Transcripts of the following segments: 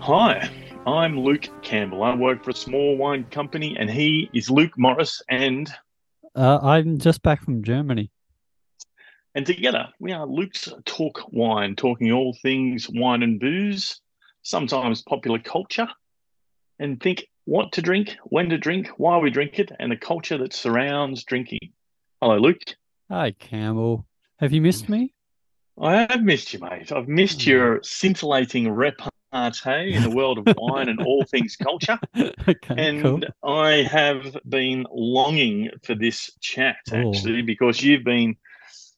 Hi, I'm Luke Campbell. I work for a small wine company, and he is Luke Morris. And Uh, I'm just back from Germany. and together we are Luke's Talk Wine, talking all things wine and booze, sometimes popular culture, and think what to drink, when to drink, why we drink it, and the culture that surrounds drinking. Hello, Luke. Hi, Campbell. Have you missed me? I have missed you, mate. I've missed your scintillating repartee in the world of wine and all things culture. okay, And cool. I have been longing for this chat Oh. actually because you've been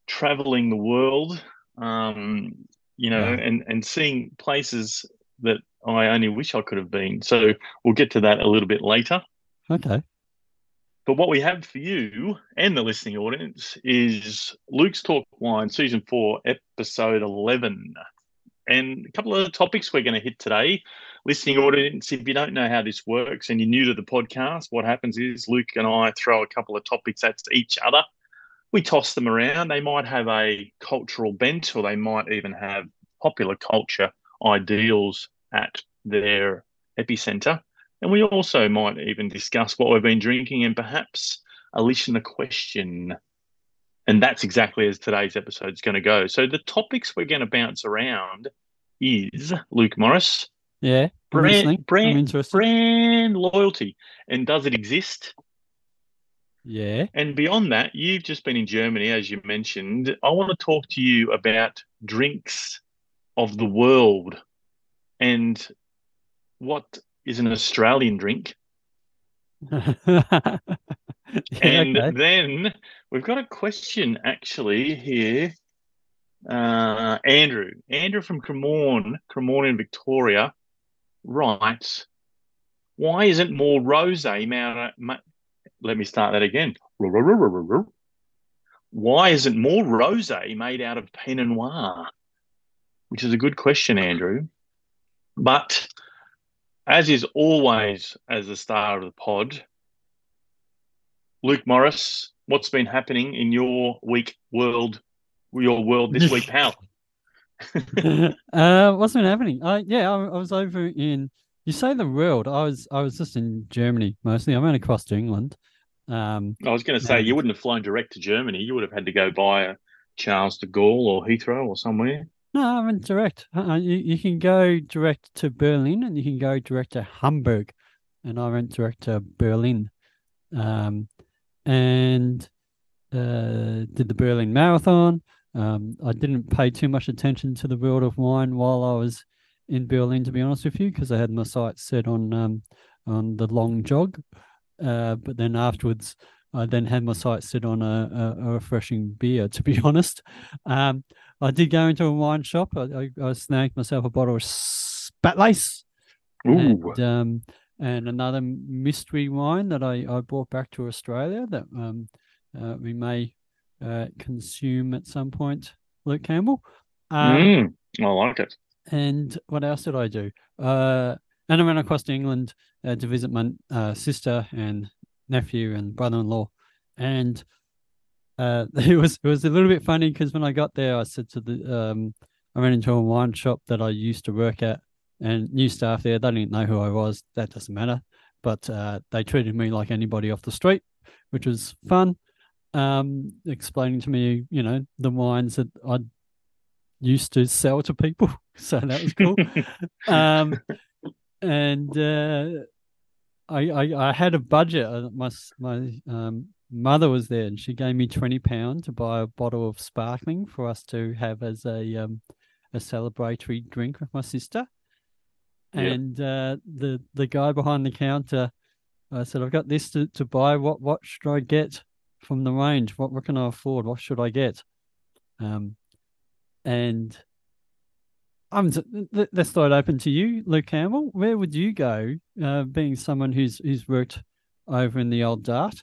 traveling the world, um, you know, Yeah. and, and seeing places that I only wish I could have been. So we'll get to that a little bit later. Okay. But what we have for you and the listening audience is Luke's Talk Wine, Season 4, Episode 11. And a couple of the topics we're going to hit today. Listening audience, if you don't know how this works and you're new to the podcast, what happens is Luke and I throw a couple of topics at each other. We toss them around. They might have a cultural bent or they might even have popular culture ideals at their epicenter. And we also might even discuss what we've been drinking and perhaps a question. And that's exactly as today's episode is going to go. So the topics we're going to bounce around is Luke Morris, Yeah. Brand, brand, brand loyalty. And does it exist? Yeah. And beyond that, you've just been in Germany, as you mentioned. I want to talk to you about drinks of the world and what is an Australian drink. yeah, And okay. then we've got a question actually here. Uh, Andrew, Andrew from Cremorne, Cremorne in Victoria, writes, "Why isn't more rosé made? ma- Let me start that again. Why isn't more rosé made out of Pinot Noir? Which is a good question, Andrew. But as is always, as the star of the pod, Luke Morris, what's been happening in your week world, your world this week, pal? uh, what's been happening? I yeah, I, I was over in. You say the world. I was I was just in Germany mostly. I went across to England. Um, I was going to say And- you wouldn't have flown direct to Germany. You would have had to go via Charles de Gaulle or Heathrow or somewhere. No, I went direct. Uh, you you can go direct to Berlin and you can go direct to Hamburg, and I went direct to Berlin, um, and uh, did the Berlin Marathon. Um, I didn't pay too much attention to the world of wine while I was in Berlin, to be honest with you, because I had my sights set on um, on the long jog. Uh, but then afterwards, I then had my sights set on a, a, a refreshing beer. To be honest, um, I did go into a wine shop. I, I, I snagged myself a bottle of Spätlese Ooh, and um, and another mystery wine that I, I brought back to Australia that um, uh, we may uh, consume at some point. Luke Campbell. Um, Mm, I like it. And what else did I do? Uh, and I went across to England uh, to visit my uh, sister and nephew and brother-in-law, and uh, it was it was a little bit funny because when I got there, I said to the um, I went into a wine shop that I used to work at, and new staff there. They didn't know who I was. That doesn't matter, but uh, they treated me like anybody off the street, which was fun. Um, explaining to me, you know, the wines that I used to sell to people, so that was cool um, and uh, I, I I had a budget. My my um, mother was there, and she gave me twenty pound to buy a bottle of sparkling for us to have as a um, a celebratory drink with my sister. Yep. And uh, the the guy behind the counter, I said, "I've got this to, to buy. What what should I get from the range? What what can I afford? What should I get?" Um, and I'm let's throw it open to you, Luke Campbell. Where would you go, uh, being someone who's who's worked over in the old dart?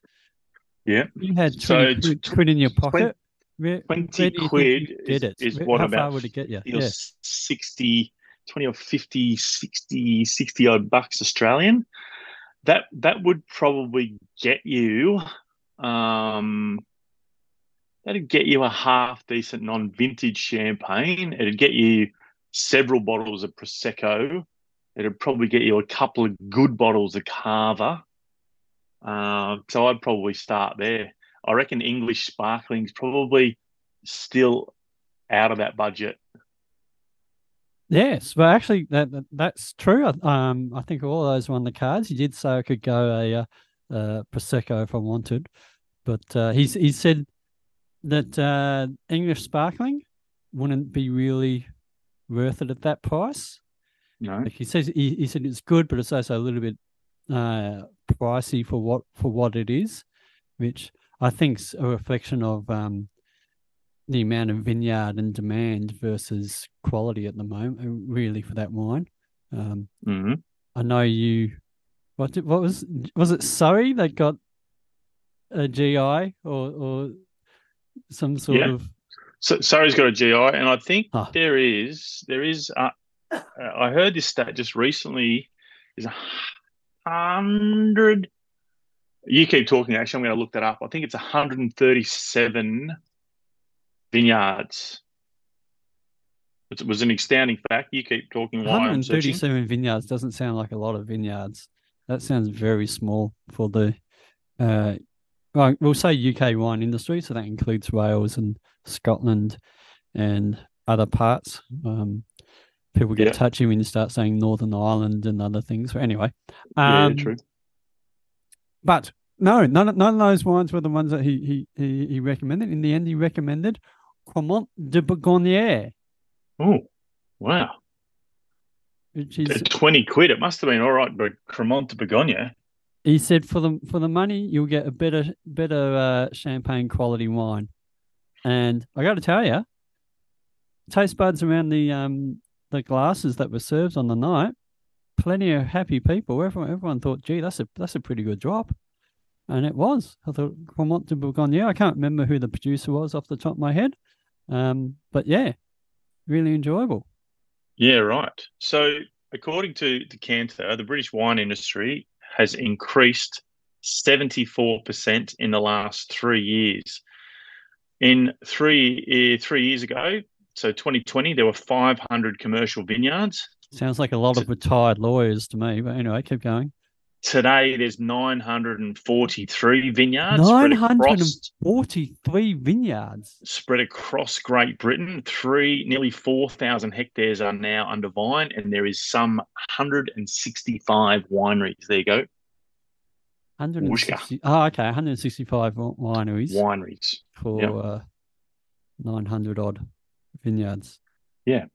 Yeah. You had twenty t- quid, quid in your pocket. Where, 20 where you quid you'd is, it? is what How about far would it get you? 50 or Yeah. 60, 20 or 50, 60, 60 odd bucks Australian. That that would probably get you um that'd get you a half decent non-vintage champagne. It'd get you several bottles of prosecco. it'd probably get you a couple of good bottles of Cava. Uh, so I'd probably start there. I reckon English sparkling's probably still out of that budget. Yes, but actually, that, that that's true. Um, I think all those were on the cards. He did say I could go a, uh, uh, prosecco if I wanted, but uh, he's he said that uh, English sparkling wouldn't be really worth it at that price. No, Like he says, he, he said it's good, but it's also a little bit uh, pricey for what for what it is, which I think's a reflection of um, the amount of vineyard and demand versus quality at the moment, uh, really, for that wine. Um, hmm I know you. What did, what was was it Surrey that got a GI or or some sort Yeah. of So Surrey's got a GI, and I think there is there is. Uh, uh, I heard this stat just recently. Is a hundred. You keep talking. Actually, I'm going to look that up. I think it's 137 vineyards. It was an astounding fact. You keep talking while I'm 137 vineyards doesn't sound like a lot of vineyards. That sounds very small for the, uh, well, we'll say UK wine industry. So that includes Wales and Scotland and other parts. Um, people get Yeah. touchy when you start saying Northern Ireland and other things. But anyway, Yeah, um, true. But no, none, of- none of those wines were the ones that he, he, he, he recommended. In the end, he recommended Cremant de Bourgogne, Oh, wow. which is 20 quid. It must have been all right, but Cremant de Bourgogne. he said for the for the money you'll get a better better uh, champagne quality wine and i got to tell you taste buds around the um the glasses that were served on the night plenty of happy people. Everyone everyone thought gee that's a that's a pretty good drop. And it was. I thought from Cremant de bourgogne i can't remember who the producer was off the top of my head. Um but yeah really enjoyable. Yeah, right. So, according to Decanter, the British wine industry has increased 74% in the last three years. In three, uh, three years ago, so 2020, there were 500 commercial vineyards. sounds like a lot of retired lawyers to me but anyway keep going Today, there's 943 vineyards spread across, 943 vineyards spread across Great Britain. Three, nearly 4,000 hectares are now under vine, and there is some 165 wineries. There you go, 160 oh okay 165 wineries wineries. for Yep. uh, 900 odd vineyards Yeah.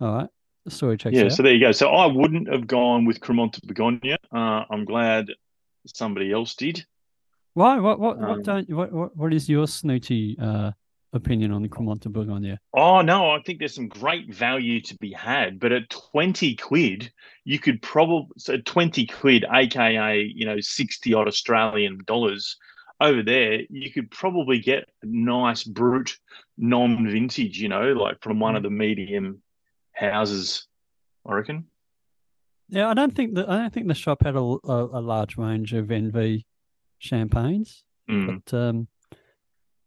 all right the story checks Yeah, so there you go. So I wouldn't have gone with Cremant de Bourgogne. Uh, I'm glad somebody else did. why what what um, what don't what, what what is your snooty uh opinion on the Cremant de Bourgogne Oh no, I think there's some great value to be had, but at 20 quid, you could probably so 20 quid, aka you know 60 odd Australian dollars over there, you could probably get a nice brut non-vintage, you know, like from one of the medium houses, I reckon. yeah I don't think that I don't think the shop had a, a, a large range of NV champagnes Mm. but um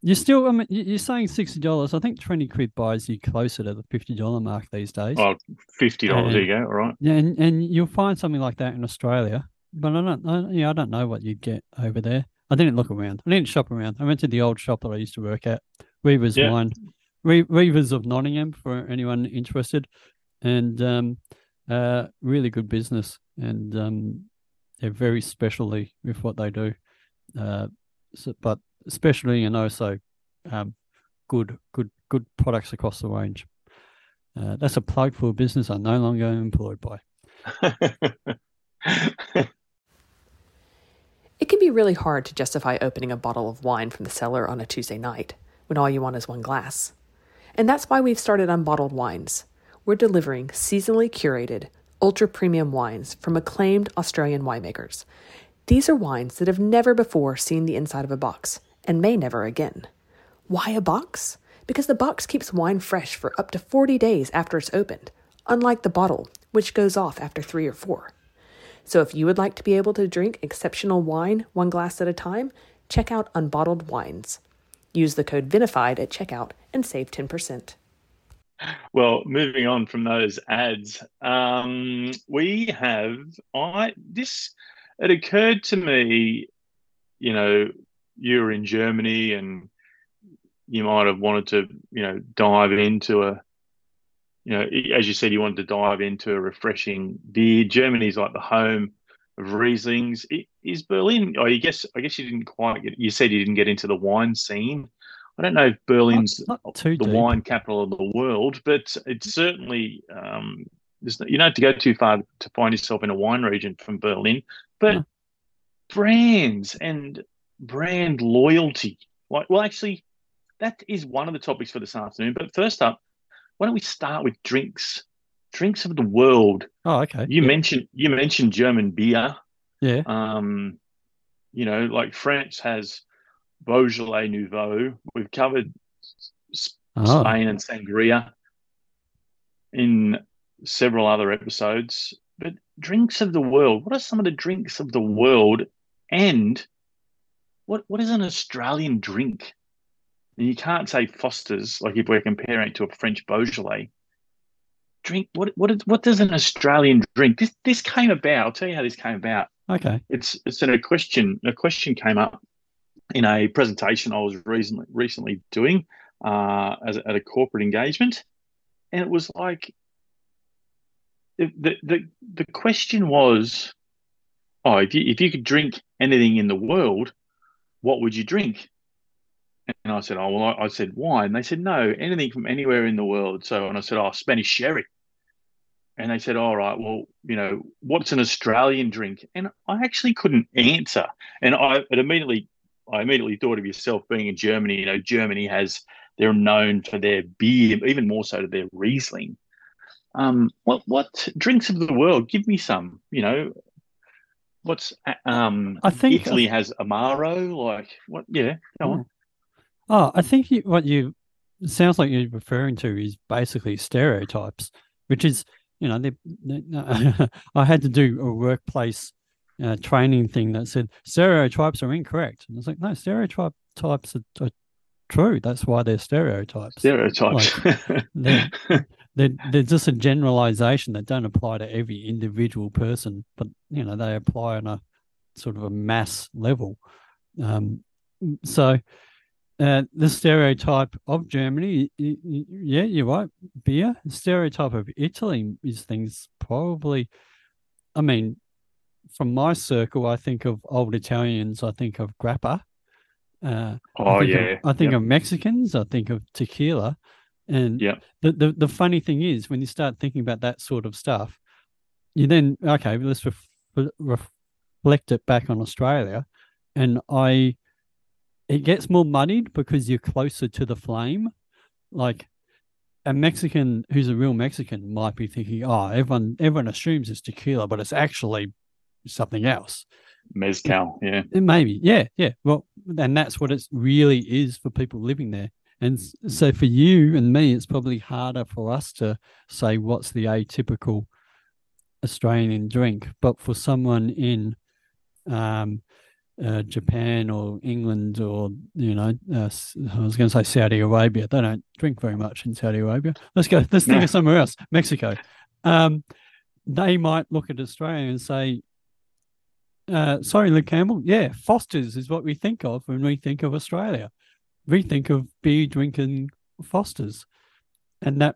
you're still I mean you- you're saying sixty dollars I think twenty quid buys you closer to the fifty dollar mark these days Oh, fifty dollars. There you go. All right. Yeah, and, and you'll find something like that in Australia, but I don't, I, yeah, I don't know what you'd get over there. I didn't look around. I didn't shop around. I went to the old shop that I used to work at, Weavers Yeah. Wine, Re- Weavers of Nottingham for anyone interested, and um, uh, really good business, and um, they're very specially with what they do, uh, so, but especially and also um, good, good, good products across the range. Uh, that's a plug for a business I'm no longer employed by. It can be really hard to justify opening a bottle of wine from the cellar on a Tuesday night when all you want is one glass. And that's why we've started Unbottled Wines. We're delivering seasonally curated, ultra premium wines from acclaimed Australian winemakers. These are wines that have never before seen the inside of a box and may never again. Why a box? Because the box keeps wine fresh for up to 40 days after it's opened, unlike the bottle, which goes off after three or four. So if you would like to be able to drink exceptional wine one glass at a time, check out Unbottled Wines. Use the code VINIFIED at checkout and save 10%. well, moving on from those ads, um, we have I this. It occurred to me, you know, you were in Germany and you might have wanted to, you know, dive into a, you know, as you said, you wanted to dive into a refreshing beer. Germany's like the home of Rieslings. Is Berlin? Oh, I guess I guess you didn't quite get. You said you didn't get into the wine scene. I don't know if Berlin's the deep. wine capital of the world, but it's certainly um, there's no, you don't have to go too far to find yourself in a wine region from Berlin. But brands and brand loyalty, like well, actually, that is one of the topics for this afternoon. But first up, why don't we start with drinks? Drinks of the world. Oh, okay. You yeah. mentioned you mentioned German beer. yeah. Um, you know, like France has Beaujolais Nouveau. We've covered Oh, Spain and sangria in several other episodes. But drinks of the world. What are some of the drinks of the world? And what what is an Australian drink? And you can't say Foster's like if we're comparing it to a French Beaujolais. Drink what what is, what does an Australian drink? This this came about. I'll tell you how this came about okay. it's it's in a question a question came up in a presentation I was recently recently doing uh, as at a corporate engagement, and it was like the the the, the question was, oh, if you if you could drink anything in the world, what would you drink? And I said, oh well, I, I said wine. And they said no, anything from anywhere in the world. So and I said, oh, Spanish sherry. And they said, all right, well, you know, what's an Australian drink? And I actually couldn't answer. And I it immediately, I immediately thought of yourself being in Germany. You know, Germany has, they're known for their beer, even more so to their Riesling. Um, what what drinks of the world? Give me some. You know, what's um? I think- Italy has Amaro. Like what? Yeah, go on. Oh, I think you, what you sounds like you're referring to is basically stereotypes, which is, you know, they, they- I had to do a workplace uh, training thing that said stereotypes are incorrect. And I was like, no, stereotype types are, are true. That's why they're stereotypes. Stereotypes. They're, they're, they're just a generalization that don't apply to every individual person, but, you know, they apply on a sort of a mass level. Um, so, uh, the stereotype of Germany, yeah, you're right. Beer. The stereotype of Italy is things probably. I mean, from my circle, I think of old Italians. I think of grappa. Uh, I oh think yeah. Of, I think Yep. of Mexicans. I think of tequila. And Yep. the, the the funny thing is, when you start thinking about that sort of stuff, you then okay, let's ref, reflect it back on Australia, and I, it gets more muddied because you're closer to the flame. Like a Mexican who's a real Mexican might be thinking, oh, everyone everyone assumes it's tequila, but it's actually something else. Mezcal. Yeah. Maybe, yeah, yeah. Well, and that's what it really is for people living there. And so for you and me, it's probably harder for us to say what's the atypical Australian drink. But for someone in um, uh, Japan or England or, you know, uh, I was going to say Saudi Arabia, they don't drink very much in Saudi Arabia. Let's go, let's think of somewhere else, Mexico. Um, they might look at Australia and say, uh, sorry, Luke Campbell. Yeah, Foster's is what we think of when we think of Australia. We think of beer drinking Foster's, and that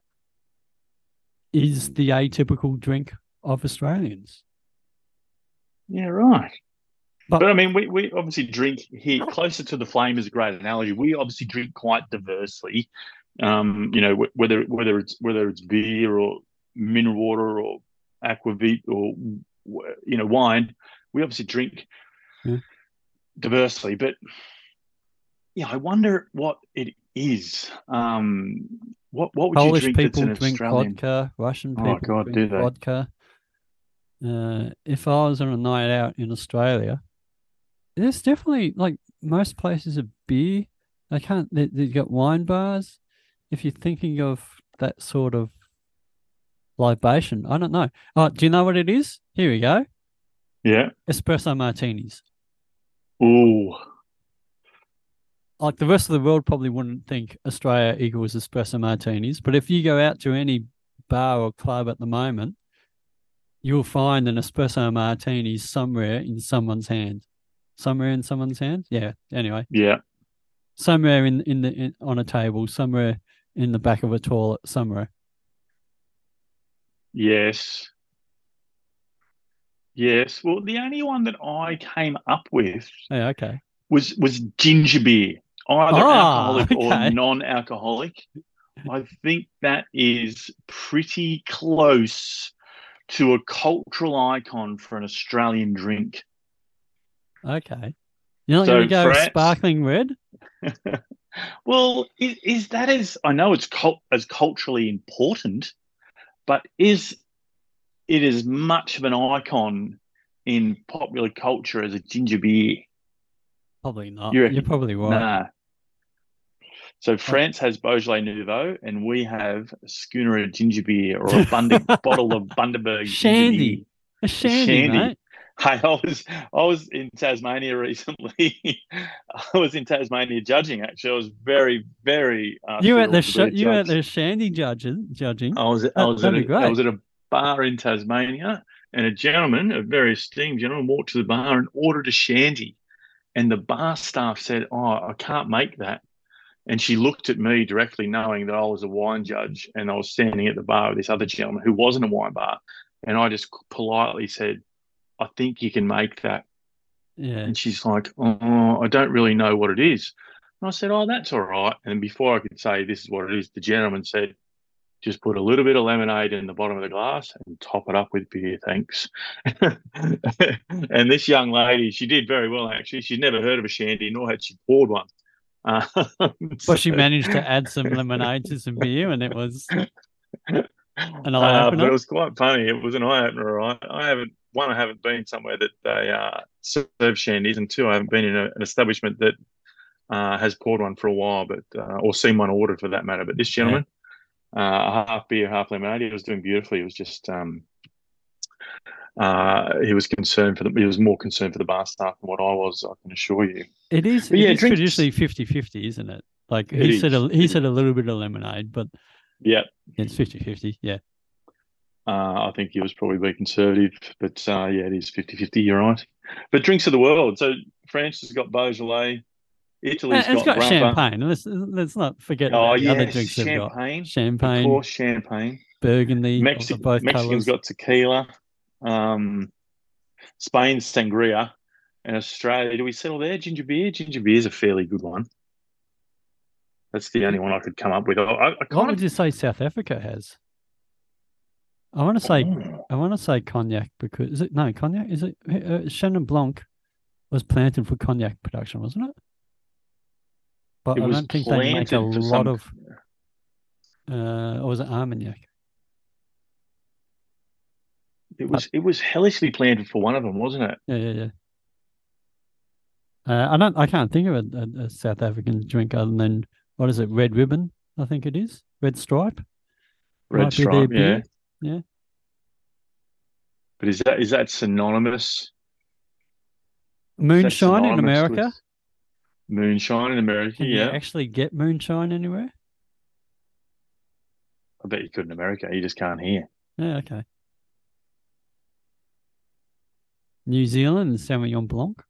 is the atypical drink of Australians. Yeah. Right. But- But, I mean, we, we obviously drink here closer to the flame is a great analogy. We obviously drink quite diversely. Um, you know, whether whether it's whether it's beer or mineral water or aquavit or you know wine, we obviously drink Yeah. diversely. But yeah, I wonder what it is. Um, what what would Polish you drink that's people an drink Australian? vodka. Russian Oh, people God, drink vodka. Uh, if I was on a night out in Australia, there's definitely like most places of beer. They can't. They, they got wine bars. If you're thinking of that sort of libation, I don't know. Oh, do you know what it is? Here we go. Yeah. Espresso martinis. Ooh. like the rest of the world probably wouldn't think Australia equals espresso martinis, but if you go out to any bar or club at the moment, you'll find an espresso martini somewhere in someone's hand. Somewhere in someone's hand. Yeah. Anyway, Yeah. somewhere in in the in, on a table, somewhere in the back of a toilet, somewhere. Yes. Yes. Well, the only one that I came up with Yeah. Okay. was was ginger beer, either Ah, alcoholic or non-alcoholic. I think that is pretty close to a cultural icon for an Australian drink. Okay. You're not So going to go France- sparkling red? Well, is, is that as I know it's cult, as culturally important, but is it as much of an icon in popular culture as a ginger beer? Probably not. You You reckon? are probably right. Nah. So France has Beaujolais Nouveau, and we have a schooner of ginger beer or a Bundy, bottle of Bundaberg Shandy. A shandy, Shandy. mate. Hey, I was I was in Tasmania recently. I was in Tasmania judging. Actually, I was very very. Uh, You at the sh- you at judge. the shandy judging judging. I was I was at a, I was at a bar in Tasmania, and a gentleman, a very esteemed gentleman, walked to the bar and ordered a shandy, and the bar staff said, "Oh, I can't make that." And she looked at me directly, knowing that I was a wine judge, and I was standing at the bar with this other gentleman who wasn't a wine bar, and I just politely said, "I think you can make that." Yeah. And she's like, Oh, I don't really know what it is. And I said, Oh, that's all right. And before I could say this is what it is, the gentleman said, Just put a little bit of lemonade in the bottom of the glass and top it up with beer, thanks. and this young lady, she did very well actually. She'd never heard of a shandy, nor had she poured one. But she managed to add some lemonade to some beer, and it was an eye Uh, but it was quite funny. It was an eye opener, right? I haven't one. I haven't been somewhere that they uh, serve shandies, and two, I haven't been in a, an establishment that uh, has poured one for a while, but uh, or seen one ordered for that matter. But this gentleman, uh, half beer, half lemonade, he was doing beautifully. He was just um, uh, he was concerned for the. He was more concerned for the bar staff than what I was. I can assure you. It is, But it yeah, is drinks- traditionally 50-50, isn't it? Like It he said, a, he It said a little bit of lemonade, but Yeah, it's 50-50. Yeah. Uh, I think he was probably being conservative, but uh, yeah, it is 50 50, you're right. But drinks of the world. So France has got Beaujolais, Italy's it's got, got champagne. Let's let's not forget Oh, the other drinks they've got. champagne. Of Champagne, course, champagne. Burgundy, Mexi- both Mexicans colours. got tequila. Um, Spain's sangria. And Australia, do we settle there? Ginger beer? Ginger beer is a fairly good one. That's the only one I could come up with. I, I, What would you say South Africa has? I want to say Oh, I want to say cognac because is it no cognac? Is it uh, Chenin Blanc was planted for cognac production, wasn't it? But It I don't think they make a lot some- of. Uh, or was it Armagnac? it was it was hellishly planted for one of them, wasn't it? Yeah, yeah, yeah. Uh, I don't. I can't think of a, a, a South African drink other than what is it? Red ribbon, I think it is. Red stripe. Red Might stripe, yeah. beer. Yeah. But is that is that synonymous? Moonshine in America. Moonshine in America, Can you yeah. actually get moonshine anywhere? I bet you could in America. You just can't hear. Yeah, okay. New Zealand, Sauvignon Blanc.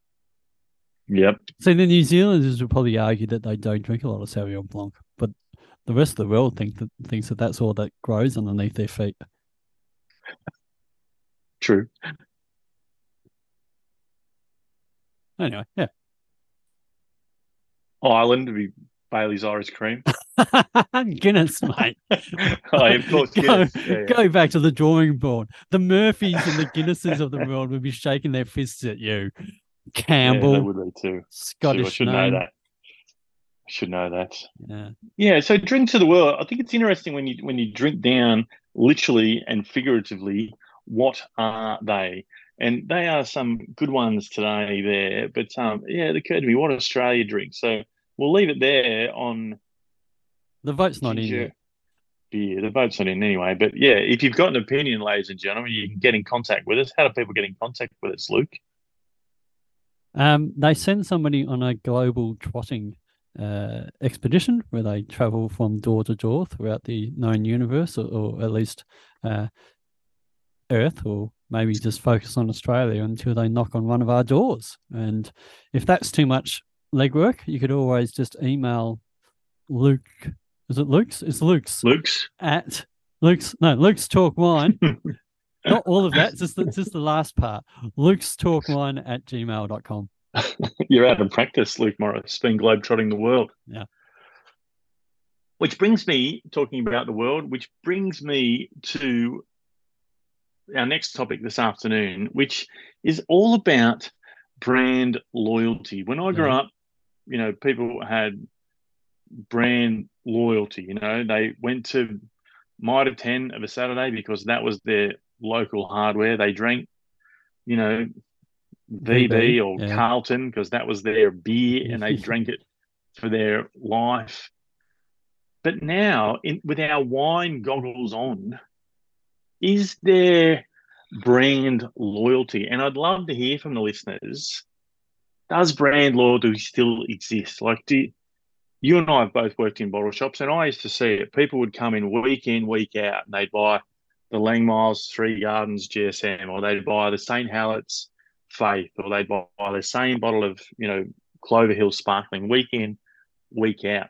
Yep. So the New Zealanders would probably argue that they don't drink a lot of Sauvignon Blanc, but the rest of the world think that thinks that that's all that grows underneath their feet. True. Anyway, yeah. Oh, Ireland would be Bailey's Irish Cream. Guinness, mate. oh, of course, go, Guinness. Yeah, yeah. go back to the drawing board. The Murphys and the Guinnesses of the world would be shaking their fists at you. Yeah, they Campbell, would be too. True, I Scottish should name. know that. Should know that. Yeah. Yeah, so drink to the world. I think it's interesting when you when you drink down literally and figuratively what are they? And they are some good ones today there. But um, yeah, it occurred to me what Australia drinks. So we'll leave it there on The vote's not in yet. beer. The vote's not in anyway. But yeah, if you've got an opinion, ladies and gentlemen, you can get in contact with us. How do people get in contact with us, Luke? Um, they send somebody on a global trotting uh, expedition where they travel from door to door throughout the known universe, or, or at least uh, Earth, or maybe just focus on Australia until they knock on one of our doors. And if that's too much legwork, you could always just email Luke. Is it Luke's? It's Luke's. Luke's at Luke's. No, Luke's Talk Wine. Not all of that, just the, just the last part. Luke's Talk Wine at gmail.com. You're out of practice, Luke Morris, been globetrotting the world. Yeah. Which brings me, talking about the world, which brings me to our next topic this afternoon, which is all about brand loyalty. When I grew Yeah. up, you know, people had brand loyalty. You know, they went to Mitre 10 of a Saturday because that was their local hardware. They drank, you know, VB, or yeah. Carlton because that was their beer and they drank it for their life. But now, in, with our wine goggles on, is there brand loyalty? And I'd love to hear from the listeners. Does brand loyalty still exist? Like, do you and I have both worked in bottle shops, and I used to see it. People would come in week in, week out, and they'd buy the Langmeil's Three Gardens GSM, or they'd buy the St. Hallett's Faith, or they'd buy the same bottle of, you know, Clover Hill Sparkling week in, week out.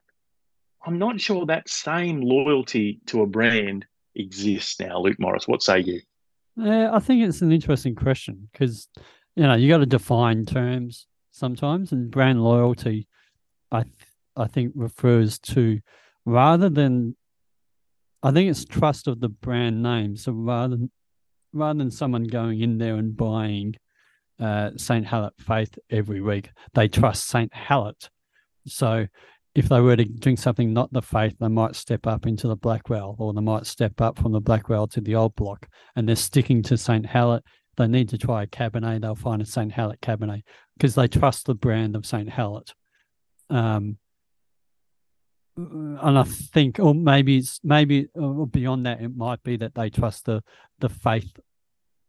I'm not sure that same loyalty to a brand exists now, Luke Morris. What say you? Yeah, I think it's an interesting question because you know you got to define terms sometimes, and brand loyalty, I th- I think refers to rather than, I think it's trust of the brand name. So rather rather than someone going in there and buying uh, Saint Hallett Faith every week, they trust Saint Hallett. So if they were to drink something not the Faith, they might step up into the Blackwell, or they might step up from the Blackwell to the Old Block, and they're sticking to St. Hallett. They need to try a Cabernet, they'll find a St. Hallett Cabernet because they trust the brand of St. Hallett. Um, and I think, or maybe it's maybe beyond that, it might be that they trust the the faith,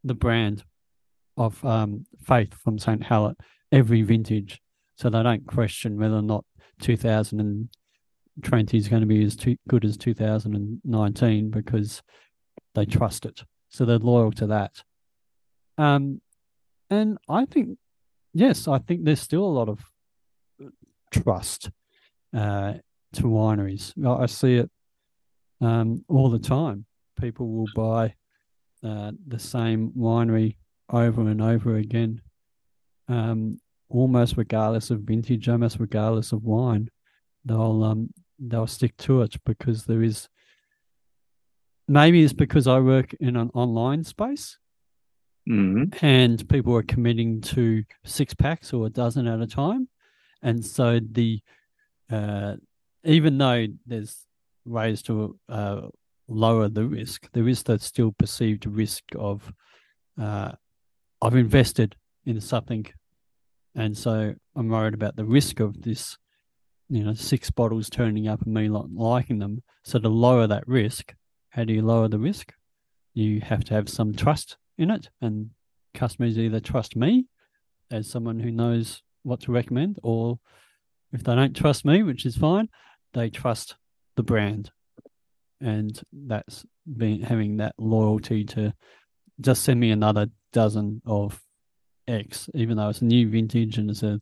the brand of um, faith from St. Hallett every vintage, so they don't question whether or not 2020 is going to be as good as 2019 because they trust it. So they're loyal to that. Um, and I think, yes, I think there's still a lot of trust uh, to wineries. I I see it um, all the time. People will buy uh, the same winery over and over again, um, almost regardless of vintage, almost regardless of wine. They'll um, they'll stick to it because there is. Maybe it's because I work in an online space Mm-hmm. and people are committing to six packs or a dozen at a time, and so the uh, even though there's ways to uh, lower the risk, there is that still perceived risk of uh, I've invested in something, and so I'm worried about the risk of this, you know, six bottles turning up and me not liking them. So to lower that risk, how do you lower the risk? You have to have some trust in it, and customers either trust me as someone who knows what to recommend, or if they don't trust me, which is fine, they trust the brand, and that's being having that loyalty to just send me another dozen of X, even though it's a new vintage and it's a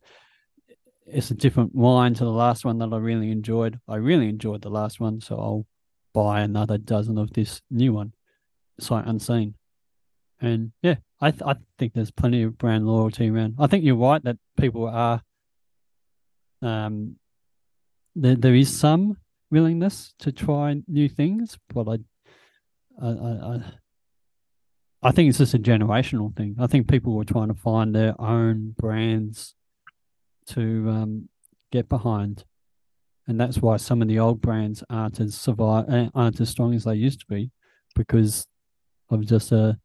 it's a different wine to the last one that I really enjoyed. I really enjoyed the last one, so I'll buy another dozen of this new one, sight unseen. And yeah, I th- I think there's plenty of brand loyalty around. I think you're right that people are um there there is some willingness to try new things, but I I I, I think it's just a generational thing. I think people were trying to find their own brands to um, get behind, and that's why some of the old brands aren't as survive uh, aren't as strong as they used to be, because of just a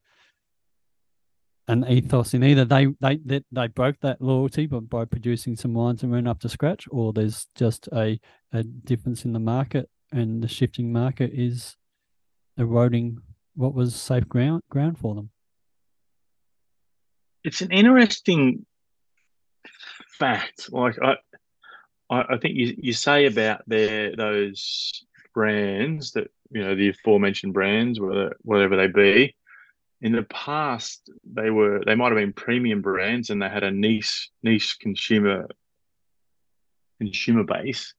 an ethos in either they they they, they broke that loyalty by, by producing some wines and weren't up to scratch, or there's just a a difference in the market and the shifting market is eroding what was safe ground ground for them. It's an interesting fact. Like I, I, think you, you say about their those brands that you know the aforementioned brands, whether whatever they be. In the past, they were they might have been premium brands, and they had a niche niche consumer consumer base.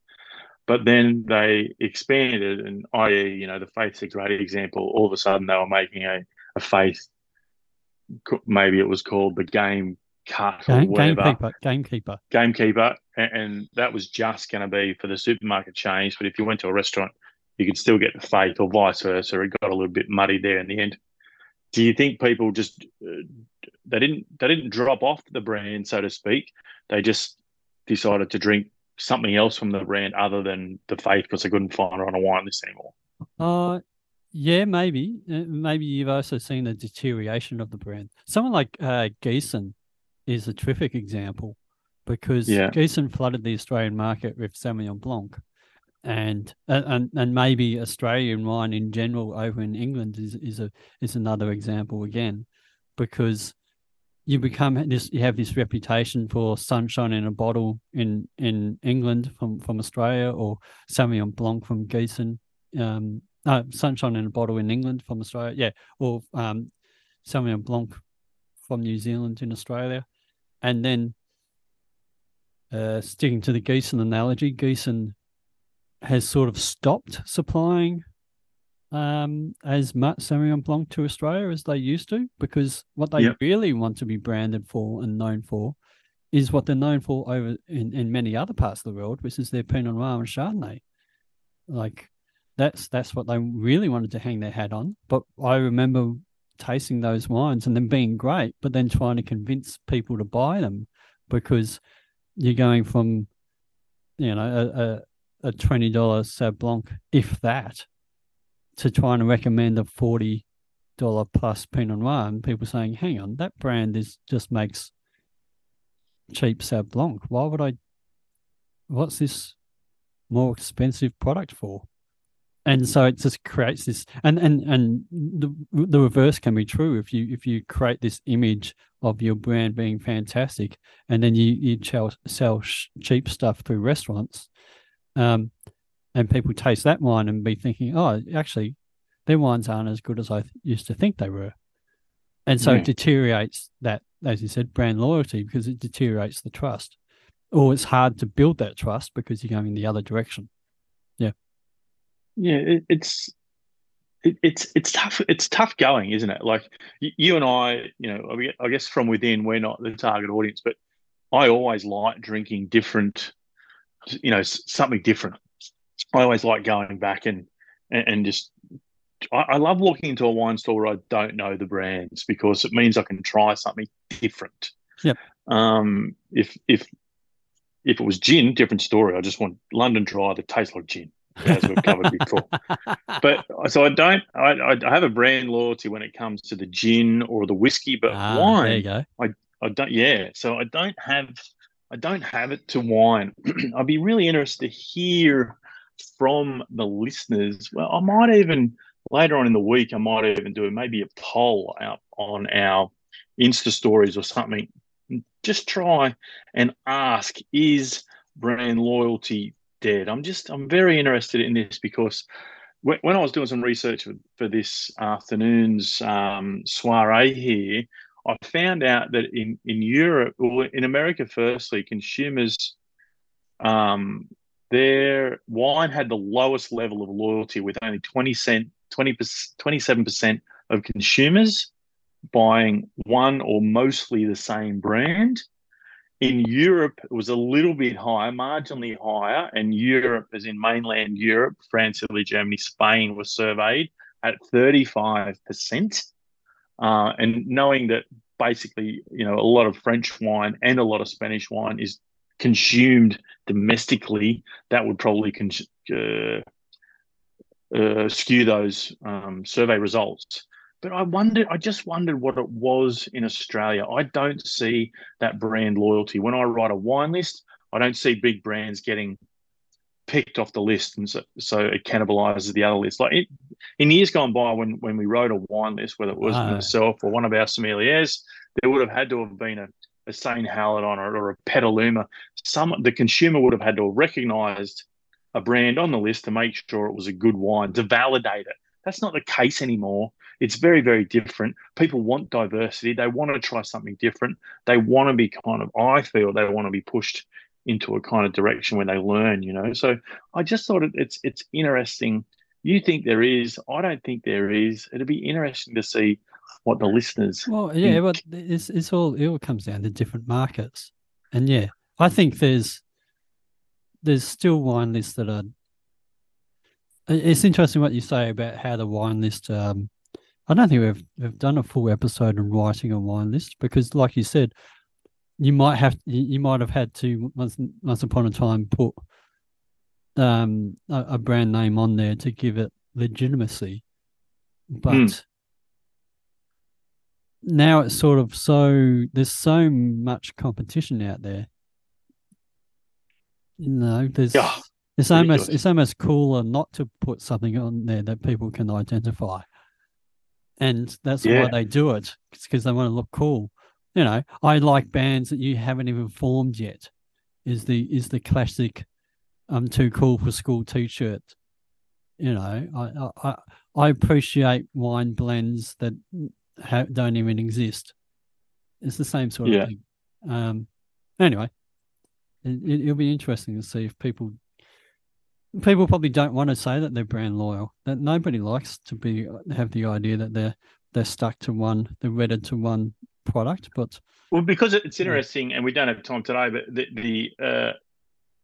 But then they expanded, and i.e., you know, the Faith's a great example. All of a sudden, they were making a, a Faith. Maybe it was called the Game Cut or Game, whatever. gamekeeper, gamekeeper. Gamekeeper, and, and that was just going to be for the supermarket chains. But if you went to a restaurant, you could still get the Faith, or vice versa. It got a little bit muddy there in the end. Do you think people just uh, they didn't they didn't drop off the brand, so to speak? They just decided to drink something else from the brand other than the Faith because they couldn't find it on a wine list anymore. Uh, yeah, maybe. Uh, Maybe you've also seen a deterioration of the brand. Someone like uh, Giesen is a terrific example because Yeah. Giesen flooded the Australian market with Sauvignon Blanc, and and and- and maybe Australian wine in general over in England is is a is another example again, because you become this you have this reputation for sunshine in a bottle in in England from from Australia or Sauvignon Blanc from Giesen um uh, sunshine in a bottle in England from Australia yeah or um Sauvignon Blanc from New Zealand in Australia. And then uh sticking to the Giesen analogy Giesen has sort of stopped supplying um, as much Sauvignon Blanc to Australia as they used to, because what they Yep. really want to be branded for and known for is what they're known for over in, in many other parts of the world, which is their Pinot Noir and Chardonnay. Like that's that's what they really wanted to hang their hat on. But I remember tasting those wines and them being great, but then trying to convince people to buy them because you're going from you know a, a, a twenty dollar Sauv Blanc, if that, to trying to recommend a forty dollar plus Pinot Noir, and people saying, "Hang on, that brand is just makes cheap Sauv Blanc. Why would I? What's this more expensive product for?" And so it just creates this, and and and the the reverse can be true if you if you create this image of your brand being fantastic, and then you you sell sell cheap stuff through restaurants, um, and people taste that wine and be thinking, oh, actually, their wines aren't as good as I th- used to think they were. And so Yeah. it mm. deteriorates that, as you said, brand loyalty because it deteriorates the trust. Or it's hard to build that trust because you're going in the other direction. Yeah, it, it's it, it's it's tough. It's tough going, isn't it? Like you, you and I, you know, I guess from within, we're not the target audience, but I always like drinking different, you know, something different. I always like going back and and, and just. I, I love walking into a wine store where I don't know the brands because it means I can try something different. Yep. Um. If if if it was gin, different story. I just want London Dry that tastes like gin, as we've covered before but so I don't. I, I have a brand loyalty when it comes to the gin or the whiskey, but Ah, wine, go. I don't. Yeah, so I don't have. I don't have it to wine. I'd be really interested to hear from the listeners. Well, I might even later on in the week. I might even do maybe a poll out on our Insta stories or something. Just try and ask: Is brand loyalty dead? I'm just. I'm very interested in this because when, I was doing some research for, for this afternoon's um, soiree here, I found out that in, in Europe, or in America, firstly, consumers, um, their wine had the lowest level of loyalty with only 20 cent, 20, 27% of consumers buying one or mostly the same brand. In Europe, it was a little bit higher, marginally higher, and Europe, as in mainland Europe, France, Italy, Germany, Spain, was surveyed at 35%. Uh, and knowing that basically, you know, a lot of French wine and a lot of Spanish wine is consumed domestically, that would probably con- uh, uh, skew those um, survey results. But I wondered, I just wondered what it was in Australia. I don't see that brand loyalty. When I write a wine list, I don't see big brands getting picked off the list, and so, so it cannibalizes the other list. Like it, in years gone by, when when we wrote a wine list, whether it was Ah. myself or one of our sommeliers, there would have had to have been a a St. Helena or, or a Petaluma, some the consumer would have had to have recognised a brand on the list to make sure it was a good wine to validate it. That's not the case anymore. It's very, very different. People want diversity. They want to try something different. They want to be kind of, I feel, they want to be pushed into a kind of direction where they learn. You know, so I just thought it, it's it's interesting. You think there is? I don't think there is. It'd be interesting to see what the listeners. Well, yeah, think. but it's it's all it all comes down to different markets, and yeah, I think there's there's still wine lists that are. It's interesting what you say about how the wine list. Um, I don't think we've we've done a full episode on writing a wine list because, like you said, you might have you might have had to once once upon a time put um a, a brand name on there to give it legitimacy, but. Mm now it's sort of so there's so much competition out there. You know, there's yeah, it's almost it's almost cooler not to put something on there that people can identify, and that's yeah. why they do it. It's because they want to look cool. You know, I like bands that you haven't even formed yet. Is the is the classic "I'm too cool for school" T-shirt. You know, I I I appreciate wine blends that don't even exist. It's the same sort yeah. of thing. Um, anyway, it, will be interesting to see if people people probably don't want to say that they're brand loyal. That nobody likes to be have the idea that they're they're stuck to one, they're wedded to one product. But well, because it's interesting, yeah. and we don't have time today, but the, the uh,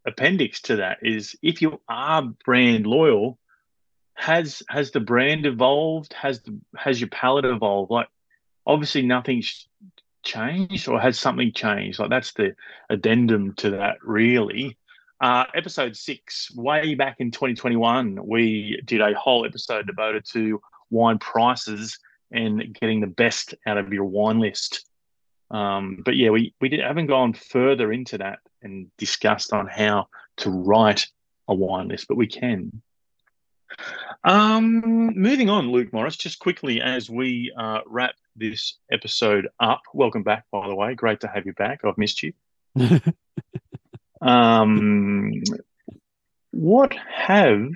appendix to that is if you are brand loyal, has has the brand evolved? Has the has your palate evolved? Like obviously nothing's changed or has something changed? Like that's the addendum to that really. Uh, episode six, way back in 2021, we did a whole episode devoted to wine prices and getting the best out of your wine list. Um, but yeah, we, we did, haven't gone further into that and discussed on how to write a wine list, but we can. Um, moving on, Luke Morris, just quickly as we uh, wrap this episode up. Welcome back, by the way. Great to have you back. I've missed you. um, what have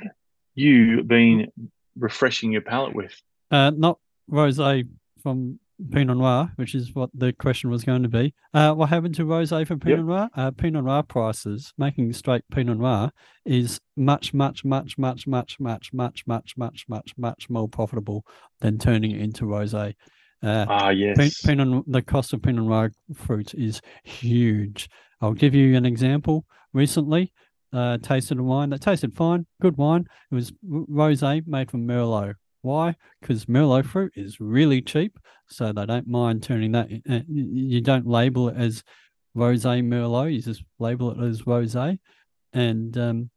you been refreshing your palate with? Uh, not rosé from Pinot Noir, which is what the question was going to be. Uh, what happened to rosé for Pinot yep. Noir? Uh, Pinot Noir prices, making straight Pinot Noir, is much, much, much, much, much, much, much, much, much, much, much more profitable than turning it into rosé. Uh, ah, yes. Pinot, the cost of Pinot Noir fruit is huge. I'll give you an example. Recently, uh, tasted a wine that tasted fine, good wine. It was rosé made from Merlot. Why? Because Merlot fruit is really cheap, so they don't mind turning that. Uh, you don't label it as rosé Merlot. You just label it as rosé, and um,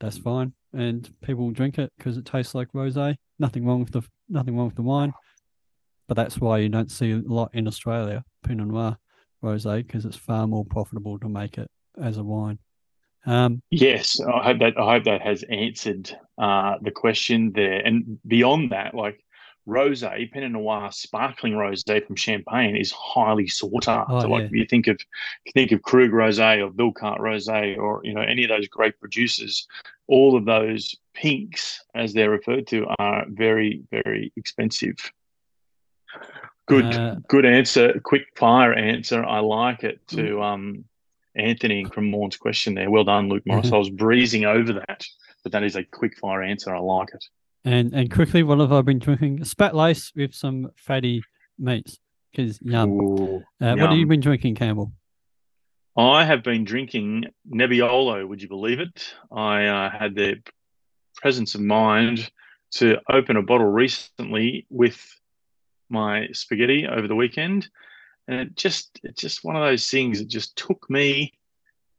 that's fine. And people drink it because it tastes like rosé. Nothing wrong with the nothing wrong with the wine, but that's why you don't see a lot in Australia Pinot Noir rosé because it's far more profitable to make it as a wine. Um, yes, I hope that I hope that has answered uh, the question there. And beyond that, like rosé, Pinot Noir, sparkling rosé from Champagne is highly sought after. Oh, like yeah. you think of you think of Krug rosé or Billecart rosé or you know any of those great producers, all of those pinks, as they're referred to, are very very expensive. Good, uh, good answer. Quick fire answer. I like it. To mm. um, Anthony from Morn's question there. Well done, Luke Morris. Mm-hmm. I was breezing over that, but that is a quick fire answer. I like it. And and quickly, what have I been drinking? Spätlese with some fatty meats. Because yum. Ooh, uh, yum. What have you been drinking, Campbell? I have been drinking Nebbiolo. Would you believe it? I uh, had the presence of mind to open a bottle recently with my spaghetti over the weekend and it just it's just one of those things that just took me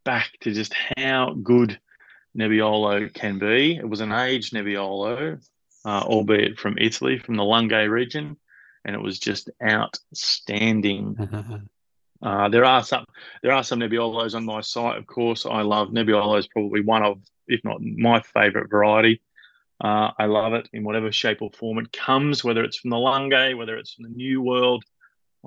back to just how good Nebbiolo can be. It was an aged Nebbiolo, uh, albeit from Italy, from the Langhe region, and it was just outstanding. uh, there are some there are some Nebbiolos on my site, of course. I love Nebbiolo is probably one of, if not my favourite variety. Uh, I love it in whatever shape or form it comes, whether it's from the Langhe, whether it's from the New World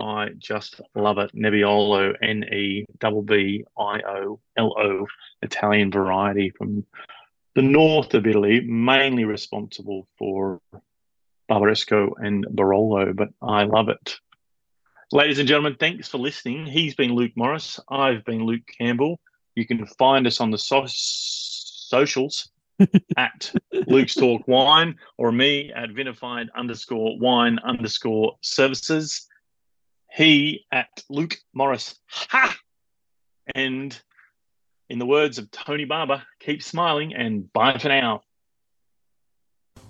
I just love it. Nebbiolo, N E B B I O L O, Italian variety from the north of Italy, mainly responsible for Barbaresco and Barolo, but I love it. Ladies and gentlemen, thanks for listening. He's been Luke Morris. I've been Luke Campbell. You can find us on the so- socials at Luke's Talk Wine or me at vinified underscore wine underscore services. He at Luke Morris. Ha! And in the words of Tony Barber, keep smiling and bye for now.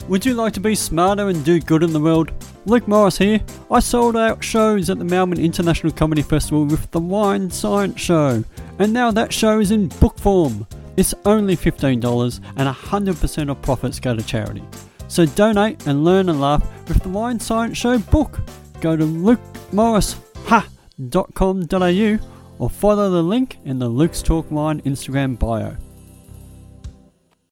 Would you like to be smarter and do good in the world? Luke Morris here. I sold out shows at the Melbourne International Comedy Festival with the Wine Science Show, and now that show is in book form. It's only $15 and 100% of profits go to charity. So donate and learn and laugh with the Wine Science Show book. Go to lukemorrisha.com.au or follow the link in the Luke's Talk Wine Instagram bio.